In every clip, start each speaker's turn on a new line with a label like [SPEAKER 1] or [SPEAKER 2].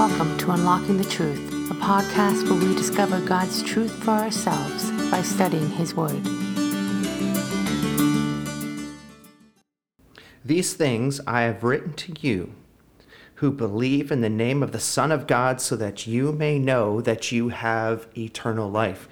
[SPEAKER 1] Welcome to Unlocking the Truth, a podcast where we discover God's truth for ourselves by studying His Word.
[SPEAKER 2] These things I have written to you who believe in the name of the Son of God, so that you may know that you have eternal life.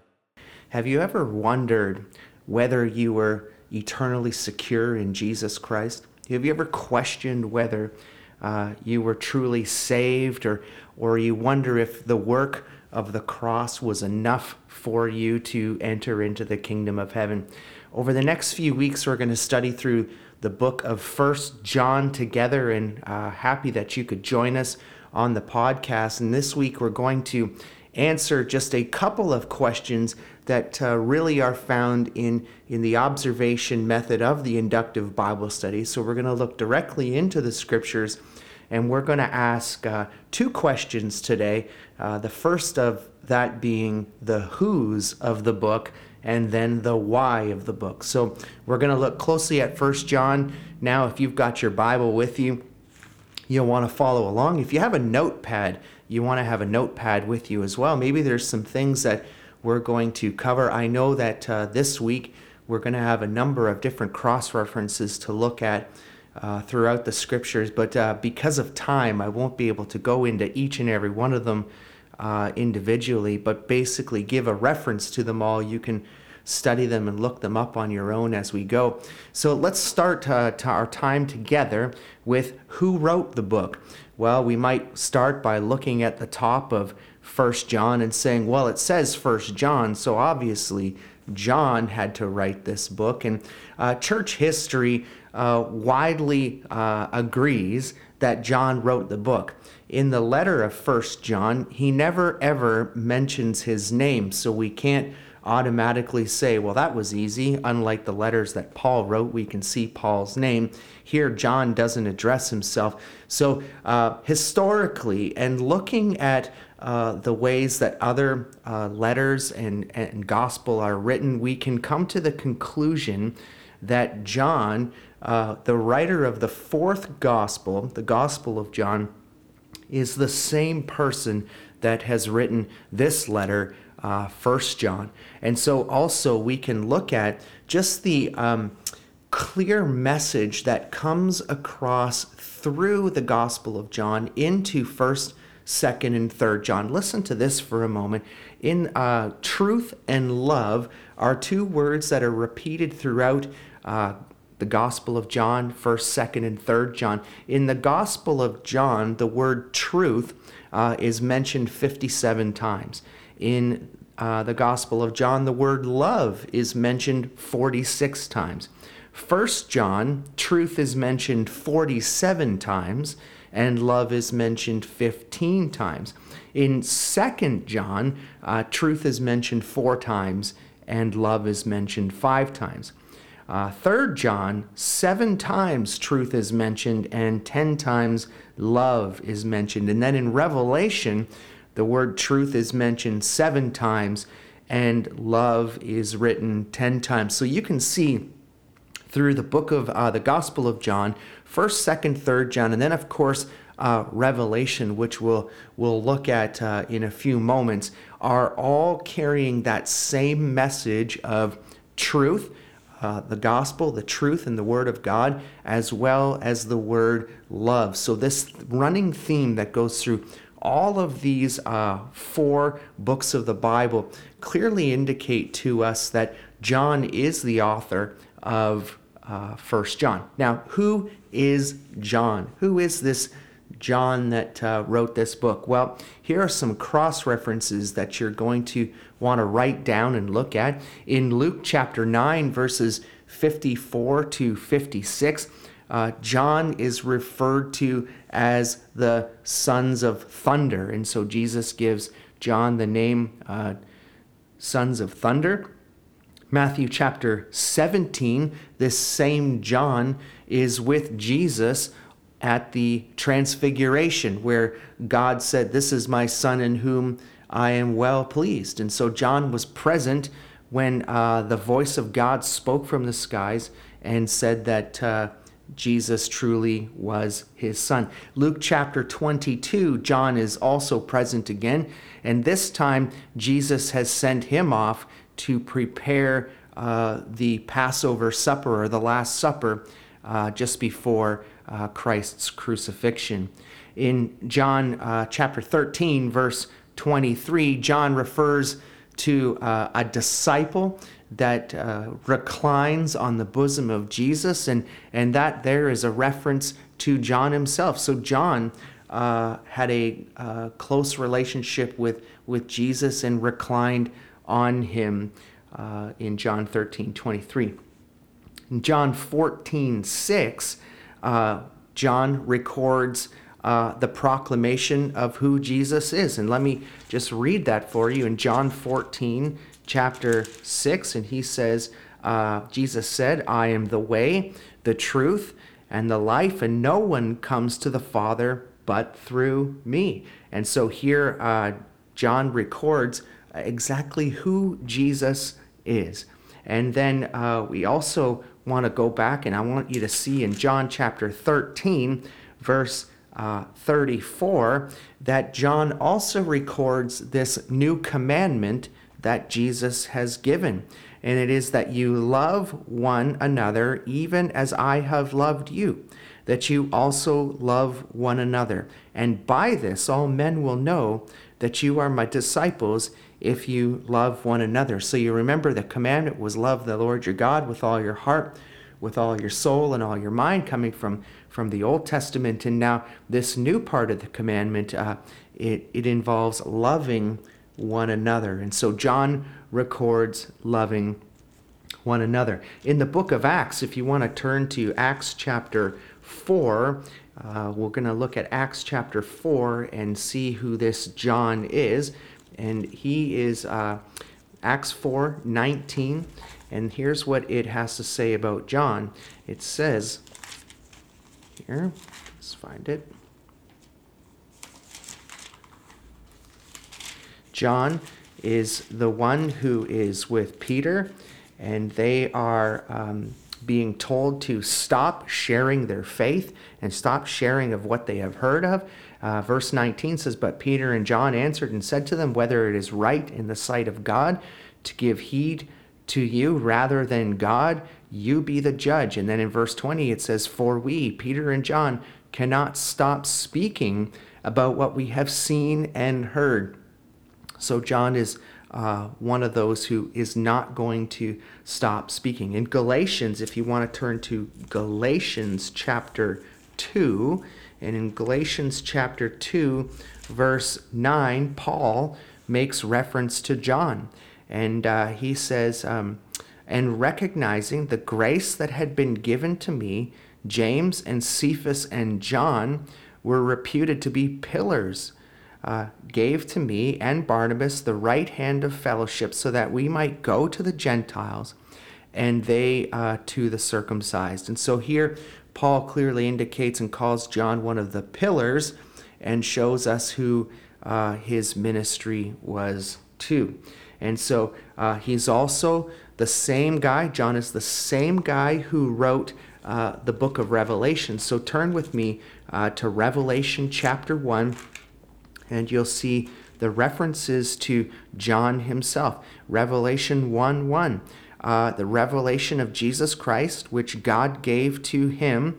[SPEAKER 2] Have you ever wondered whether you were eternally secure in Jesus Christ? Have you ever questioned whether uh, you were truly saved, or, or you wonder if the work of the cross was enough for you to enter into the kingdom of heaven. Over the next few weeks, we're going to study through the book of First John together, and uh, happy that you could join us on the podcast. And this week, we're going to answer just a couple of questions that uh, really are found in, in the observation method of the inductive Bible study. So we're going to look directly into the scriptures and we're going to ask uh, two questions today. Uh, the first of that being the who's of the book and then the why of the book. So we're going to look closely at First John. Now, if you've got your Bible with you, you'll want to follow along. If you have a notepad, you want to have a notepad with you as well. Maybe there's some things that we're going to cover. I know that uh, this week we're going to have a number of different cross references to look at uh, throughout the scriptures, but uh, because of time, I won't be able to go into each and every one of them uh, individually, but basically give a reference to them all. You can study them and look them up on your own as we go. So let's start uh, our time together with who wrote the book. Well, we might start by looking at the top of First John and saying, well, it says First John, so obviously John had to write this book. And uh, church history uh, widely uh, agrees that John wrote the book. In the letter of First John, he never ever mentions his name, so we can't automatically say, well, that was easy. Unlike the letters that Paul wrote, we can see Paul's name. Here, John doesn't address himself. So, uh, historically, and looking at uh, the ways that other uh, letters and, and gospel are written, we can come to the conclusion that John, uh, the writer of the fourth gospel, the Gospel of John, is the same person that has written this letter uh, First John. And so also we can look at just the um, clear message that comes across through the Gospel of John into First, Second, and Third John. Listen to this for a moment. In uh, truth and love are two words that are repeated throughout. Uh, the Gospel of John, 1st, 2nd, and 3rd John. In the Gospel of John, the word truth uh, is mentioned 57 times in uh, the Gospel of John, the word love is mentioned 46 times. First John, truth is mentioned 47 times, and love is mentioned 15 times. In Second John, uh, truth is mentioned four times, and love is mentioned five times. Uh, Third John, seven times truth is mentioned, and ten times love is mentioned. And then in Revelation, the word truth is mentioned seven times and love is written 10 times. So you can see through the book of uh, the Gospel of John, 1st, 2nd, 3rd John, and then, of course, uh, Revelation, which we'll, we'll look at uh, in a few moments, are all carrying that same message of truth. Uh, the gospel, the truth, and the word of God, as well as the word love. So, this running theme that goes through all of these uh, four books of the Bible clearly indicate to us that John is the author of uh, First John. Now, who is John? Who is this John that uh, wrote this book? Well, here are some cross references that you're going to want to write down and look at. In Luke chapter 9, verses 54 to 56, uh, John is referred to as the sons of thunder. And so Jesus gives John the name uh, sons of thunder. Matthew chapter 17, this same John is with Jesus at the transfiguration, where God said, This is my son in whom I am well pleased. And so John was present when uh, the voice of God spoke from the skies and said that uh, Jesus truly was his son. Luke chapter 22, John is also present again, and this time Jesus has sent him off to prepare uh, the Passover supper or the Last Supper uh, just before uh, Christ's crucifixion. In John uh, chapter 13, verse 23, John refers to uh, a disciple that uh, reclines on the bosom of Jesus, and, and that there is a reference to John himself. So, John had a close relationship with, with Jesus and reclined on him uh, in John 13 23. In John 14 6, uh, John records uh, the proclamation of who Jesus is. And let me just read that for you in John 14, chapter 6. And he says, uh, Jesus said, I am the way, the truth, and the life, and no one comes to the Father but through me. And so here, uh, John records exactly who Jesus is. And then uh, we also want to go back, and I want you to see in John chapter 13, verse uh, 34, that John also records this new commandment that Jesus has given. And it is that you love one another even as I have loved you, that you also love one another. And by this all men will know that you are my disciples if you love one another. So you remember the commandment was love the Lord your God with all your heart, with all your soul, and all your mind, coming from, from the Old Testament. And now this new part of the commandment, uh, it, it involves loving one another. And so John records loving one another. In the book of Acts, if you want to turn to Acts chapter 4, uh, we're going to look at Acts chapter 4 and see who this John is and he is uh, Acts 4 19. And here's what it has to say about John. It says, here, let's find it. John is the one who is with Peter, and they are um, being told to stop sharing their faith and stop sharing of what they have heard of uh, verse 19 says, But Peter and John answered and said to them, Whether it is right in the sight of God to give heed to you rather than God, you be the judge. And then in verse 20 it says, For we, Peter and John, cannot stop speaking about what we have seen and heard. So John is uh, one of those who is not going to stop speaking. In Galatians, if you want to turn to Galatians chapter 2, and in Galatians chapter 2, verse 9, Paul makes reference to John. And uh, he says, um, And recognizing the grace that had been given to me, James and Cephas and John were reputed to be pillars, uh, gave to me and Barnabas the right hand of fellowship so that we might go to the Gentiles and they uh, to the circumcised. And so here Paul clearly indicates and calls John one of the pillars and shows us who uh, his ministry was to. And so uh, he's also the same guy, John is the same guy who wrote uh, the book of Revelation. So turn with me uh, to Revelation chapter 1, and you'll see the references to John himself. Revelation 1 1 uh, the revelation of Jesus Christ, which God gave to him,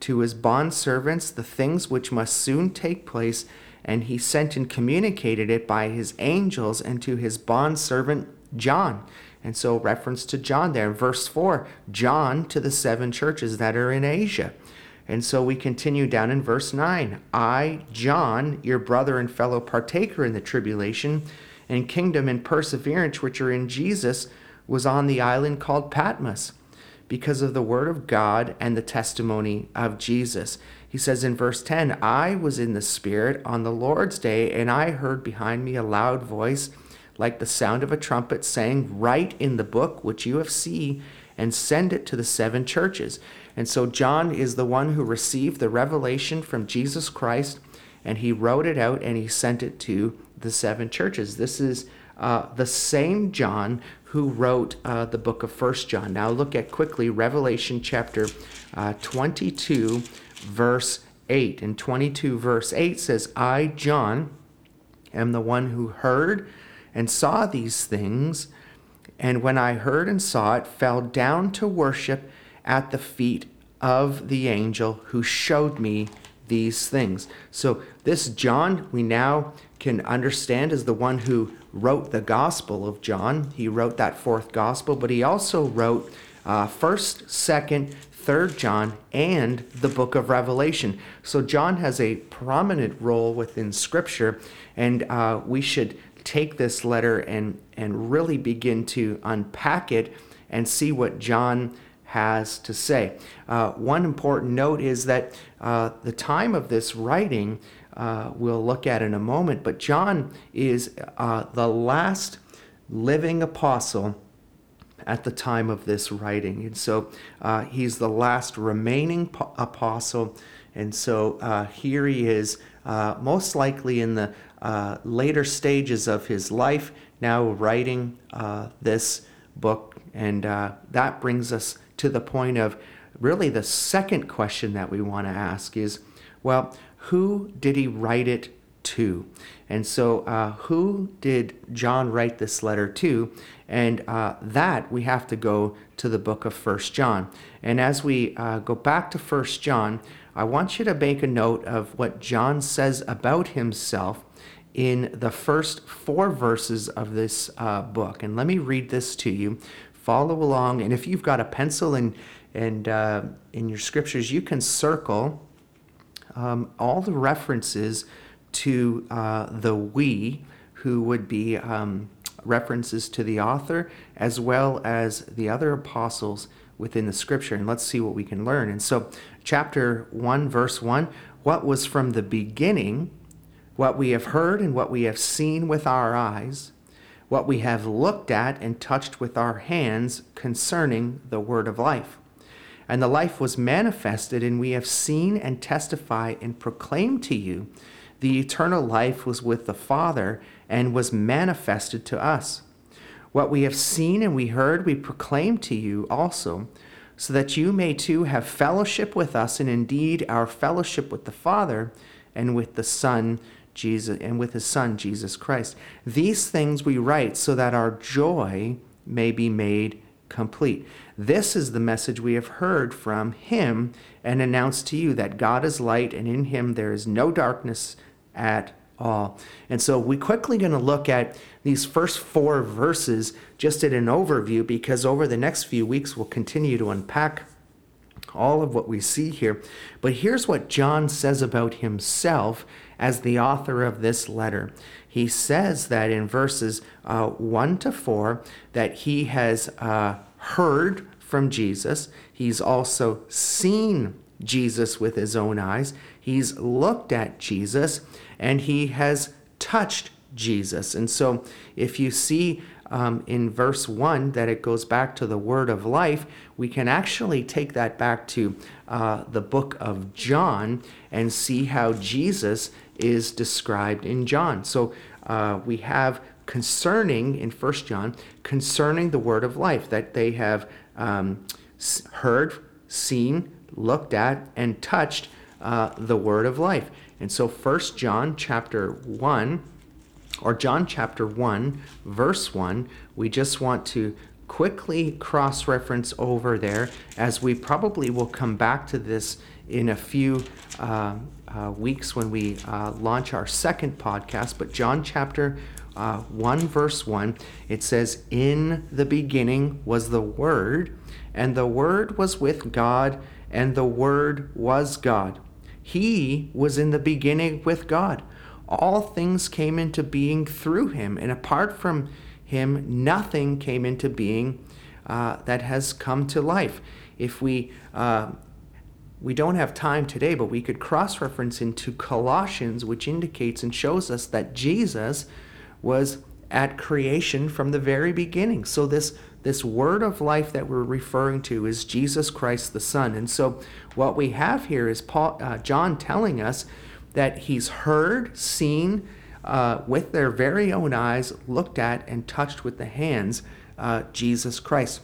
[SPEAKER 2] to his bondservants, the things which must soon take place, and he sent and communicated it by his angels and to his bondservant John. And so, reference to John there. Verse 4 John to the seven churches that are in Asia. And so we continue down in verse 9 I, John, your brother and fellow partaker in the tribulation and kingdom and perseverance which are in Jesus was on the island called Patmos because of the word of God and the testimony of Jesus. He says in verse 10 I was in the Spirit on the Lord's day, and I heard behind me a loud voice like the sound of a trumpet saying, Write in the book which you have seen and send it to the seven churches. And so John is the one who received the revelation from Jesus Christ, and he wrote it out and he sent it to the seven churches. This is uh, the same John who wrote uh, the book of First John. Now look at quickly Revelation chapter uh, 22, verse 8. And 22, verse 8 says, I, John, am the one who heard and saw these things. And when I heard and saw it, fell down to worship at the feet of the angel who showed me these things. So, this John, we now can understand is the one who wrote the Gospel of John. He wrote that fourth Gospel, but he also wrote uh, 1st, 2nd, 3rd John, and the book of Revelation. So, John has a prominent role within Scripture, and uh, we should take this letter and, and really begin to unpack it and see what John has to say. Uh, one important note is that uh, the time of this writing uh, we'll look at in a moment, but John is uh, the last living apostle at the time of this writing. And so uh, he's the last remaining po- apostle. And so uh, here he is, most likely in the later stages of his life, now writing this book. And that brings us to the point of really the second question that we want to ask is well, who did he write it to? And so, uh, who did John write this letter to? And uh, that we have to go to the book of First John. And as we uh, go back to First John, I want you to make a note of what John says about himself in the first four verses of this uh, book. And let me read this to you follow along. And if you've got a pencil and, and uh, in your scriptures, you can circle um, all the references to uh, the we, who would be um, references to the author, as well as the other apostles within the scripture. And let's see what we can learn. And so, chapter 1, verse 1 what was from the beginning, what we have heard and what we have seen with our eyes what we have looked at and touched with our hands concerning the word of life. And the life was manifested, and we have seen and testify and proclaim to you the eternal life was with the Father and was manifested to us. What we have seen and we heard, we proclaim to you also, so that you may too have fellowship with us, and indeed our fellowship with the Father and with the Son Jesus and with his son Jesus Christ. These things we write so that our joy may be made complete. This is the message we have heard from him and announced to you that God is light and in him there is no darkness at all. And so we're quickly going to look at these first four verses just at an overview because over the next few weeks we'll continue to unpack all of what we see here. But here's what John says about himself as the author of this letter. He says that in verses uh, 1 to 4 that he has uh, heard from Jesus. He's also seen Jesus with his own eyes. He's looked at Jesus and he has touched Jesus. And so if you see um, in verse 1 that it goes back to the word of life, we can actually take that back to uh, the book of John and see how Jesus is described in John. So uh, we have concerning in First John, concerning the word of life that they have um, heard, seen, looked at, and touched uh, the word of life. And so First John chapter 1 or John chapter 1, verse 1, we just want to quickly cross reference over there as we probably will come back to this in a few uh, uh, weeks when we uh, launch our second podcast. But John chapter uh, 1, verse 1, it says, In the beginning was the Word, and the Word was with God, and the Word was God. He was in the beginning with God. All things came into being through him, and apart from him, nothing came into being uh, that has come to life. If we uh, we don't have time today, but we could cross reference into Colossians, which indicates and shows us that Jesus was at creation from the very beginning. So this this word of life that we're referring to is Jesus Christ the Son. And so what we have here is Paul, uh, John telling us that he's heard, seen, uh, with their very own eyes, looked at and touched with the hands uh, Jesus Christ.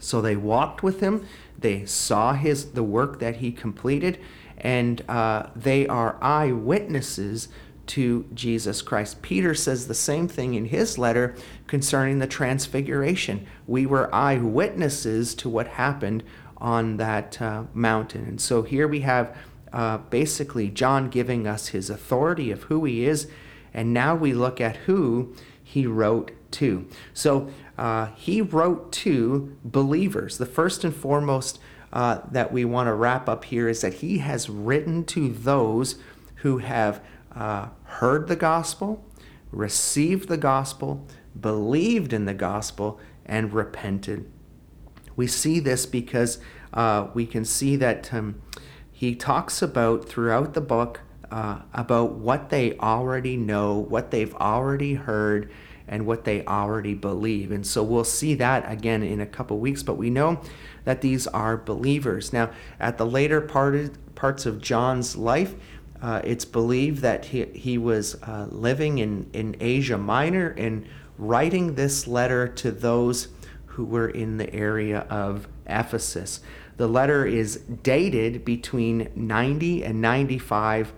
[SPEAKER 2] So they walked with him, they saw his the work that he completed, and uh, they are eyewitnesses to Jesus Christ. Peter says the same thing in his letter concerning the transfiguration. We were eyewitnesses to what happened on that uh, mountain. And so here we have uh, basically John giving us his authority of who he is, and now we look at who he wrote to. So uh, he wrote to believers. The first and foremost uh, that we want to wrap up here is that he has written to those who have uh, heard the gospel, received the gospel, believed in the gospel, and repented. We see this because uh, we can see that um, he talks about throughout the book uh, about what they already know, what they've already heard, and what they already believe. And so we'll see that again in a couple weeks, but we know that these are believers. Now, at the later part, parts of John's life, uh, it's believed that he, he was uh, living in, in Asia Minor and writing this letter to those who were in the area of Ephesus. The letter is dated between 90 and 95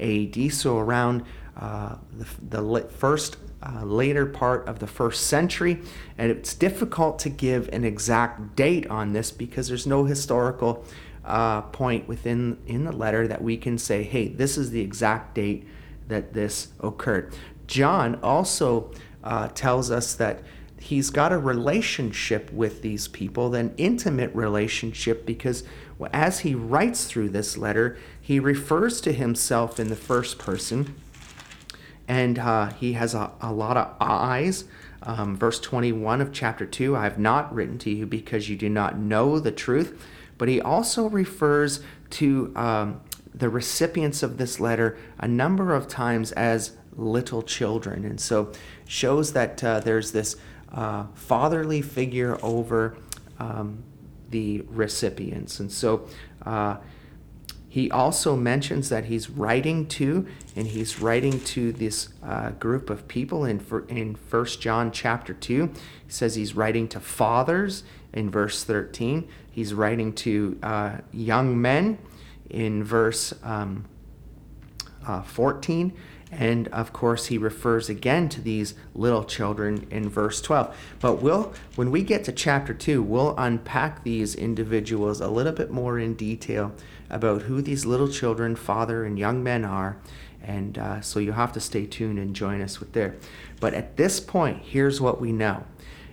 [SPEAKER 2] AD, so around uh, the, the first uh, later part of the first century. And it's difficult to give an exact date on this because there's no historical uh, point within in the letter that we can say, hey, this is the exact date that this occurred. John also uh, tells us that he's got a relationship with these people, an intimate relationship, because as he writes through this letter, he refers to himself in the first person, and uh, he has a, a lot of I's. Um, verse 21 of chapter 2 I have not written to you because you do not know the truth but he also refers to um, the recipients of this letter a number of times as little children. And so shows that uh, there's this uh, fatherly figure over um, the recipients. And so uh, he also mentions that he's writing to, and he's writing to this uh, group of people in, in 1 John chapter 2. He says he's writing to fathers in verse 13. He's writing to uh, young men in verse um, uh, 14. And of course, he refers again to these little children in verse 12. But we'll, when we get to chapter 2, we'll unpack these individuals a little bit more in detail about who these little children, father, and young men are. And uh, so you'll have to stay tuned and join us with there. But at this point, here's what we know.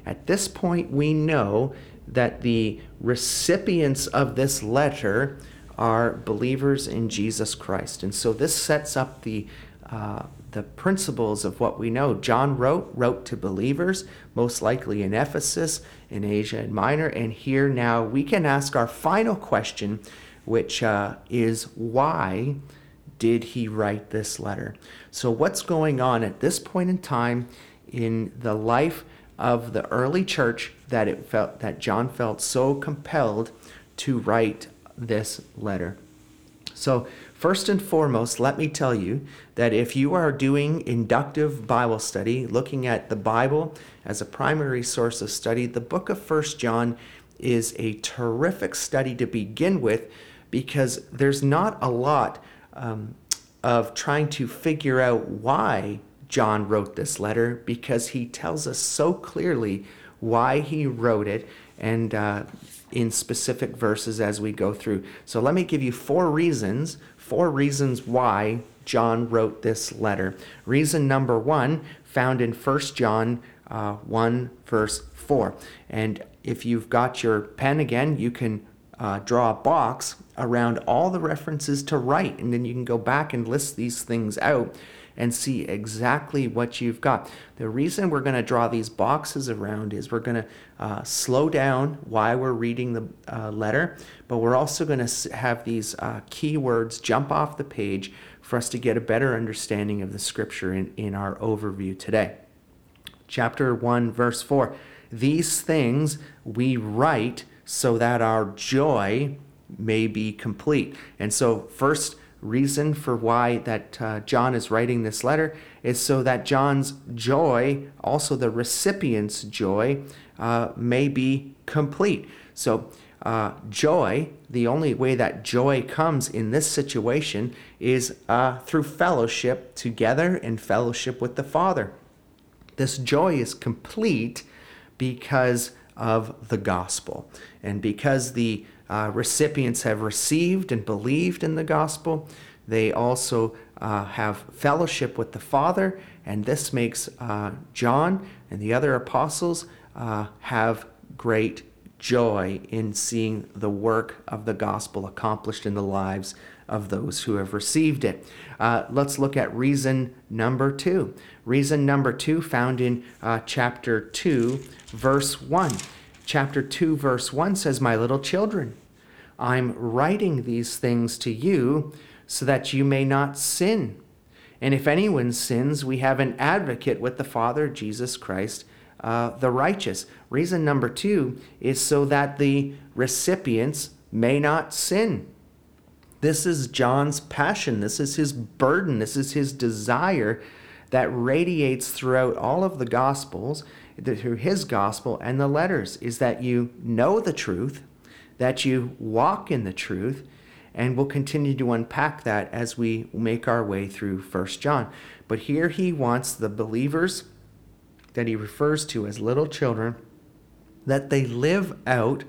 [SPEAKER 2] At this point, we know that the recipients of this letter are believers in Jesus Christ. And so this sets up the uh, the principles of what we know. John wrote wrote to believers, most likely in Ephesus, in Asia Minor, and here now we can ask our final question, which uh, is why did he write this letter? So what's going on at this point in time in the life of the early church that it felt that John felt so compelled to write this letter. So, first and foremost, let me tell you that if you are doing inductive Bible study, looking at the Bible as a primary source of study, the book of First John is a terrific study to begin with because there's not a lot um, of trying to figure out why John wrote this letter because he tells us so clearly why he wrote it and uh, in specific verses as we go through. So let me give you four reasons, four reasons why John wrote this letter. Reason number one, found in 1 John uh, 1, verse 4. And if you've got your pen again, you can uh, draw a box around all the references to write, and then you can go back and list these things out and see exactly what you've got. The reason we're going to draw these boxes around is we're going to uh, slow down while we're reading the uh, letter, but we're also going to have these uh, keywords jump off the page for us to get a better understanding of the scripture in, in our overview today. Chapter 1, verse 4 These things we write so that our joy may be complete. And so, first, reason for why that uh, John is writing this letter is so that John's joy, also the recipient's joy, uh, may be complete. So, uh, joy, the only way that joy comes in this situation is uh, through fellowship together and fellowship with the Father. This joy is complete because of the gospel. And because the uh, recipients have received and believed in the gospel, they also uh, have fellowship with the Father, and this makes uh, John and the other apostles uh, have great joy in seeing the work of the gospel accomplished in the lives of those who have received it. Uh, let's look at reason number two. Reason number two, found in uh, chapter 2, verse 1. Chapter 2, verse 1 says, My little children, I'm writing these things to you so that you may not sin. And if anyone sins, we have an advocate with the Father, Jesus Christ uh, the righteous. Reason number two is so that the recipients may not sin. This is John's passion. This is his burden. This is his desire that radiates throughout all of the Gospels, through his Gospel and the letters, is that you know the truth, that you walk in the truth, and we'll continue to unpack that as we make our way through First John. But here he wants the believers that he refers to as little children, that they live out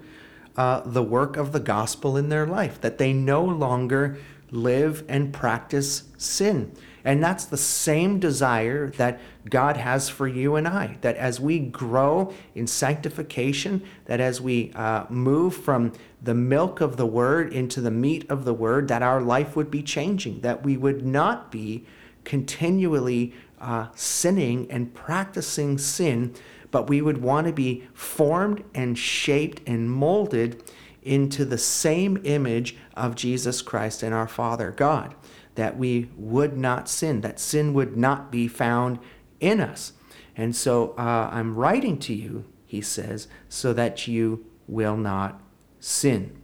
[SPEAKER 2] uh, the work of the gospel in their life, that they no longer live and practice sin. And that's the same desire that God has for you and I. That as we grow in sanctification, that as we uh, move from the milk of the word into the meat of the word, that our life would be changing, that we would not be continually uh, sinning and practicing sin, but we would want to be formed and shaped and molded into the same image of Jesus Christ and our Father God, that we would not sin, that sin would not be found in us. And so uh, I'm writing to you, he says, so that you will not sin.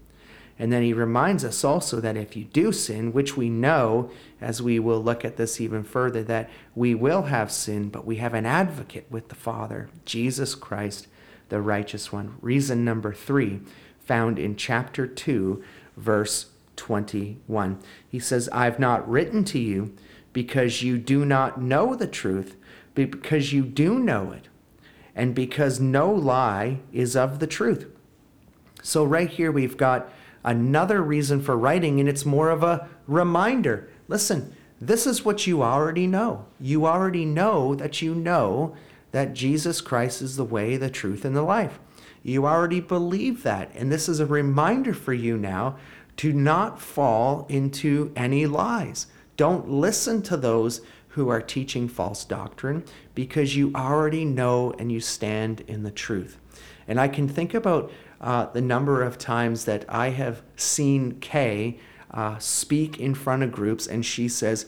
[SPEAKER 2] And then he reminds us also that if you do sin, which we know, as we will look at this even further, that we will have sin, but we have an advocate with the Father, Jesus Christ, the righteous one. Reason number three, found in chapter 2, verse 21. He says, I've not written to you because you do not know the truth, but because you do know it, and because no lie is of the truth. So, right here, we've got another reason for writing, and it's more of a reminder. Listen, this is what you already know. You already know that you know that Jesus Christ is the way, the truth, and the life. You already believe that. And this is a reminder for you now to not fall into any lies. Don't listen to those who are teaching false doctrine because you already know and you stand in the truth. And I can think about uh, the number of times that I have seen Kay uh, speak in front of groups, and she says,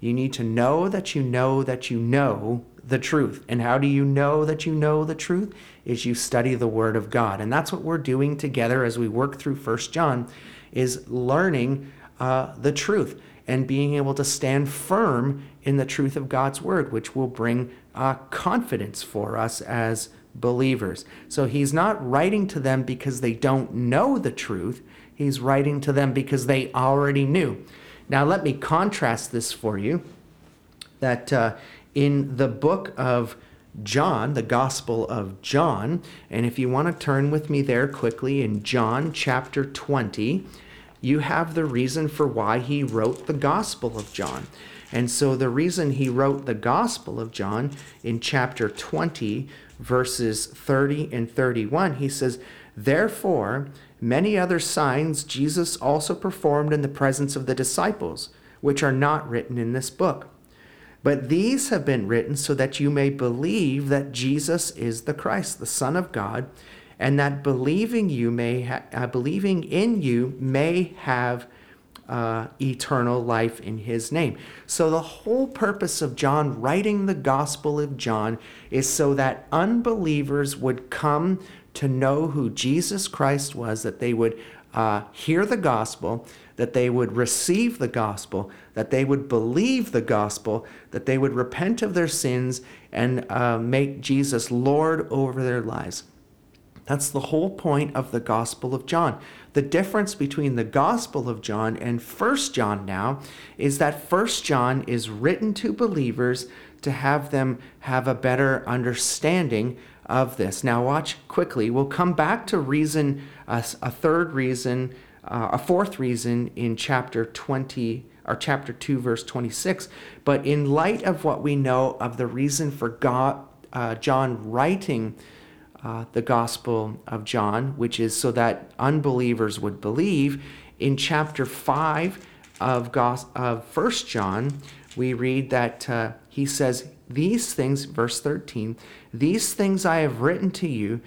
[SPEAKER 2] You need to know that you know that you know the truth. And how do you know that you know the truth? Is you study the Word of God. And that's what we're doing together as we work through First John, is learning uh, the truth and being able to stand firm in the truth of God's Word, which will bring uh, confidence for us as believers. So he's not writing to them because they don't know the truth. He's writing to them because they already knew. Now, let me contrast this for you that uh, in the book of John, the Gospel of John, and if you want to turn with me there quickly in John chapter 20, you have the reason for why he wrote the Gospel of John. And so the reason he wrote the Gospel of John in chapter 20, verses 30 and 31, he says, Therefore, many other signs Jesus also performed in the presence of the disciples, which are not written in this book. But these have been written so that you may believe that Jesus is the Christ, the Son of God, and that believing you may ha- uh, believing in you may have uh, eternal life in his name. So, the whole purpose of John writing the Gospel of John is so that unbelievers would come to know who Jesus Christ was, that they would uh, hear the gospel, that they would receive the gospel, that they would believe the gospel, that they would repent of their sins and uh, make Jesus Lord over their lives. That's the whole point of the Gospel of John. The difference between the Gospel of John and First John now is that First John is written to believers to have them have a better understanding of this. Now, watch quickly. We'll come back to reason, a third reason, uh, a fourth reason in chapter 20 or chapter 2, verse 26. But in light of what we know of the reason for God, uh, John writing uh, the Gospel of John, which is so that unbelievers would believe, in chapter 5 of, Gos- of 1 John, we read that uh, he says, These things, verse 13, these things I have written to you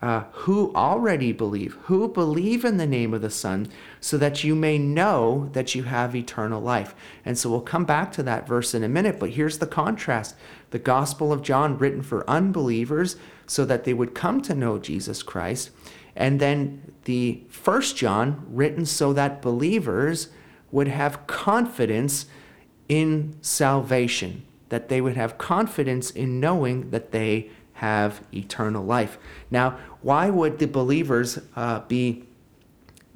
[SPEAKER 2] uh, who already believe, who believe in the name of the Son, so that you may know that you have eternal life. And so we'll come back to that verse in a minute, but here's the contrast the Gospel of John written for unbelievers so that they would come to know Jesus Christ, and then the First John written so that believers would have confidence in salvation, that they would have confidence in knowing that they have eternal life. Now, why would the believers uh, be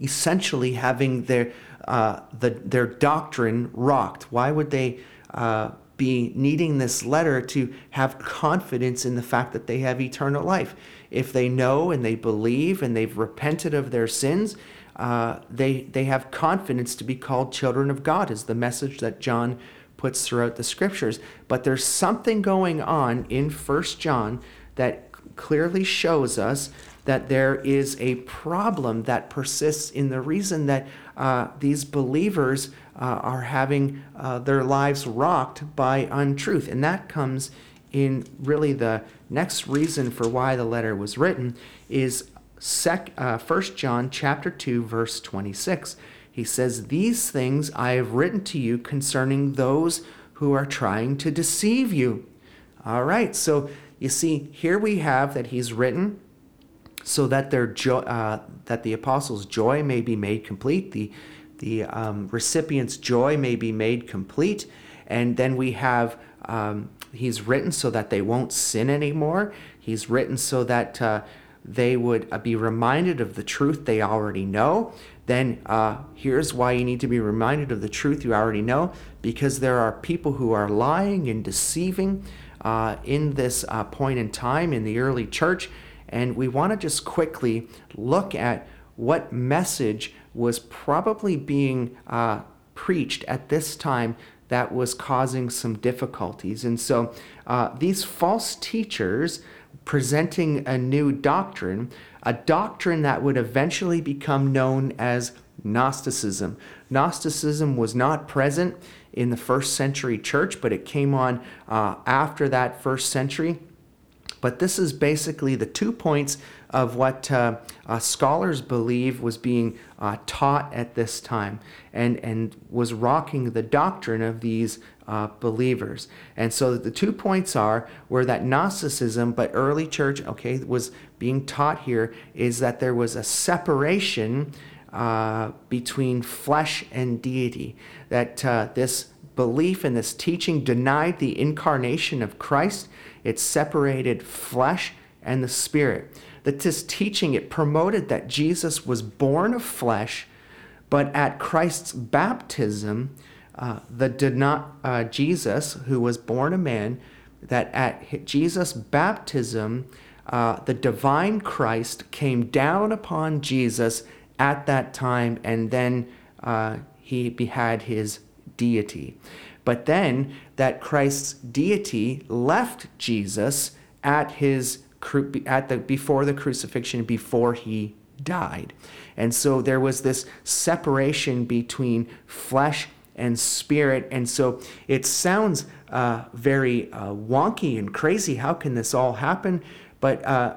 [SPEAKER 2] essentially having their uh, the, their doctrine rocked? Why would they uh, be needing this letter to have confidence in the fact that they have eternal life? If they know and they believe and they've repented of their sins, uh, they they have confidence to be called children of God. Is the message that John puts throughout the scriptures. But there's something going on in First John that clearly shows us that there is a problem that persists in the reason that uh, these believers uh, are having uh, their lives rocked by untruth. And that comes in really the next reason for why the letter was written is sec, uh, 1 John chapter 2 verse 26. He says, These things I have written to you concerning those who are trying to deceive you. All right, so you see, here we have that he's written so that their joy, uh, that the apostles' joy may be made complete, the the um, recipient's joy may be made complete, and then we have um, he's written so that they won't sin anymore. He's written so that uh, they would uh, be reminded of the truth they already know. Then uh, here's why you need to be reminded of the truth you already know, because there are people who are lying and deceiving uh, in this uh, point in time in the early church and we want to just quickly look at what message was probably being uh, preached at this time that was causing some difficulties. And so uh, these false teachers presenting a new doctrine, a doctrine that would eventually become known as Gnosticism. Gnosticism was not present in the first century church, but it came on uh, after that first century. But this is basically the two points of what uh, uh, scholars believe was being uh, taught at this time and, and was rocking the doctrine of these uh, believers. And so the two points are where that Gnosticism, but early church, okay, was being taught here is that there was a separation uh, between flesh and deity, that uh, this belief and this teaching denied the incarnation of Christ it separated flesh and the spirit. That this teaching, it promoted that Jesus was born of flesh, but at Christ's baptism, uh, the did not uh, Jesus, who was born a man, that at Jesus' baptism, uh, the divine Christ came down upon Jesus at that time, and then uh, he had his deity. But then that Christ's deity left Jesus at his at the before the crucifixion before he died. And so there was this separation between flesh and spirit. And so it sounds uh, very uh, wonky and crazy. How can this all happen? But uh,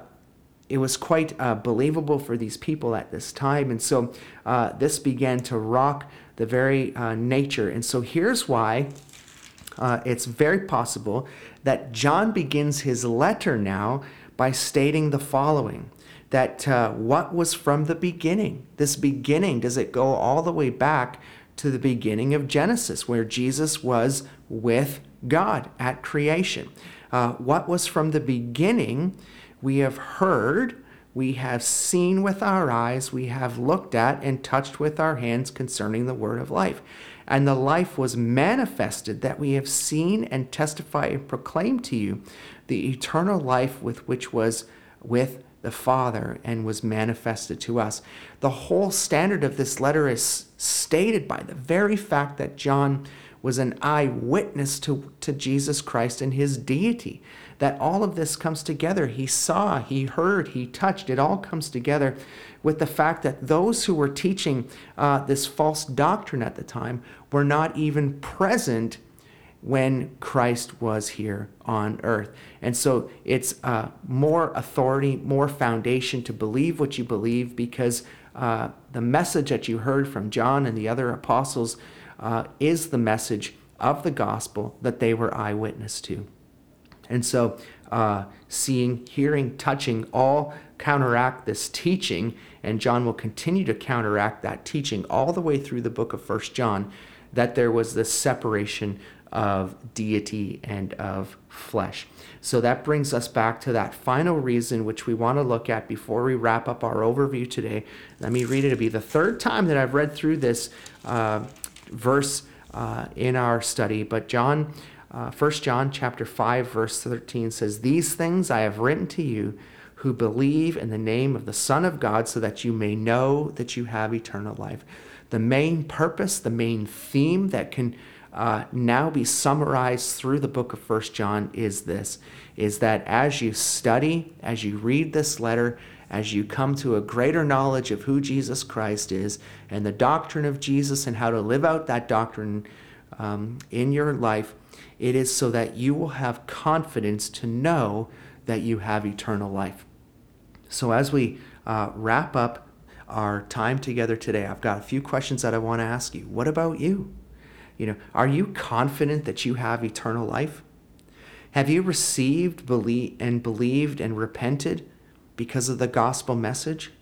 [SPEAKER 2] it was quite uh, believable for these people at this time. And so uh, this began to rock the very uh, nature. And so here's why it's very possible that John begins his letter now by stating the following that uh, what was from the beginning? This beginning, does it go all the way back to the beginning of Genesis, where Jesus was with God at creation? Uh, what was from the beginning, we have heard, we have seen with our eyes, we have looked at and touched with our hands concerning the word of life. And the life was manifested that we have seen and testify and proclaim to you the eternal life with which was with the Father and was manifested to us. The whole standard of this letter is stated by the very fact that John was an eyewitness to, to Jesus Christ and his deity. That all of this comes together. He saw, he heard, he touched. It all comes together with the fact that those who were teaching uh, this false doctrine at the time were not even present when Christ was here on earth. And so it's uh, more authority, more foundation to believe what you believe because uh, the message that you heard from John and the other apostles uh, is the message of the gospel that they were eyewitness to. And so, uh, seeing, hearing, touching all counteract this teaching, and John will continue to counteract that teaching all the way through the book of First John, that there was this separation of deity and of flesh. So that brings us back to that final reason which we want to look at before we wrap up our overview today. Let me read it. It'll be the third time that I've read through this uh, verse uh, in our study, but John, uh, 1 John chapter 5, verse 13 says, These things I have written to you who believe in the name of the Son of God so that you may know that you have eternal life. The main purpose, the main theme that can uh, now be summarized through the book of First John is this is that as you study, as you read this letter, as you come to a greater knowledge of who Jesus Christ is and the doctrine of Jesus and how to live out that doctrine um, in your life, it is so that you will have confidence to know that you have eternal life. So, as we uh, wrap up our time together today, I've got a few questions that I want to ask you. What about you? You know, are you confident that you have eternal life? Have you received, believe, and believed and repented because of the gospel message?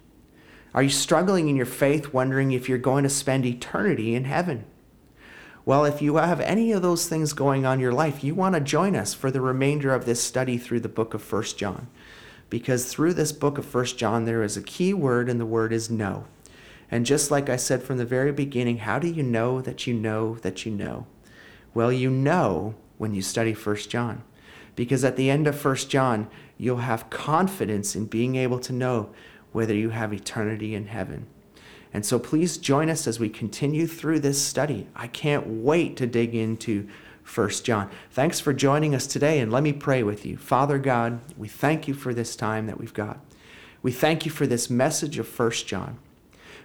[SPEAKER 2] Are you struggling in your faith, wondering if you're going to spend eternity in heaven? Well, if you have any of those things going on in your life, you want to join us for the remainder of this study through the book of First John. Because through this book of First John, there is a key word, and the word is know. And just like I said from the very beginning, how do you know that you know that you know? Well, you know when you study First John. Because at the end of First John, you'll have confidence in being able to know whether you have eternity in heaven. And so please join us as we continue through this study. I can't wait to dig into First John. Thanks for joining us today, and let me pray with you. Father God, we thank you for this time that we've got. We thank you for this message of First John.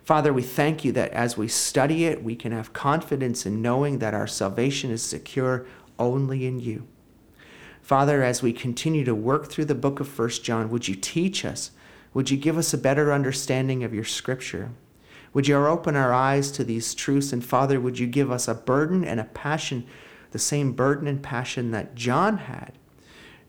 [SPEAKER 2] Father, we thank you that as we study it, we can have confidence in knowing that our salvation is secure only in you. Father, as we continue to work through the book of First John, would you teach us? Would you give us a better understanding of your scripture? Would you open our eyes to these truths? And Father, would you give us a burden and a passion, the same burden and passion that John had,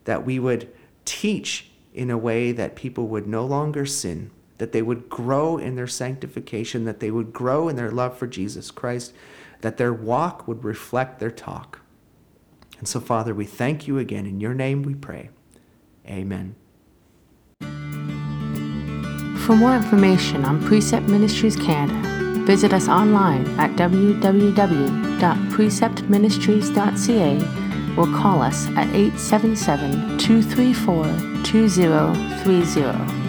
[SPEAKER 2] that we would teach in a way that people would no longer sin, that they would grow in their sanctification, that they would grow in their love for Jesus Christ, that their walk would reflect their talk. And so, Father, we thank you again. In your name we pray. Amen.
[SPEAKER 1] For more information on Precept Ministries Canada, visit us online at www.preceptministries.ca or call us at 877 234 2030.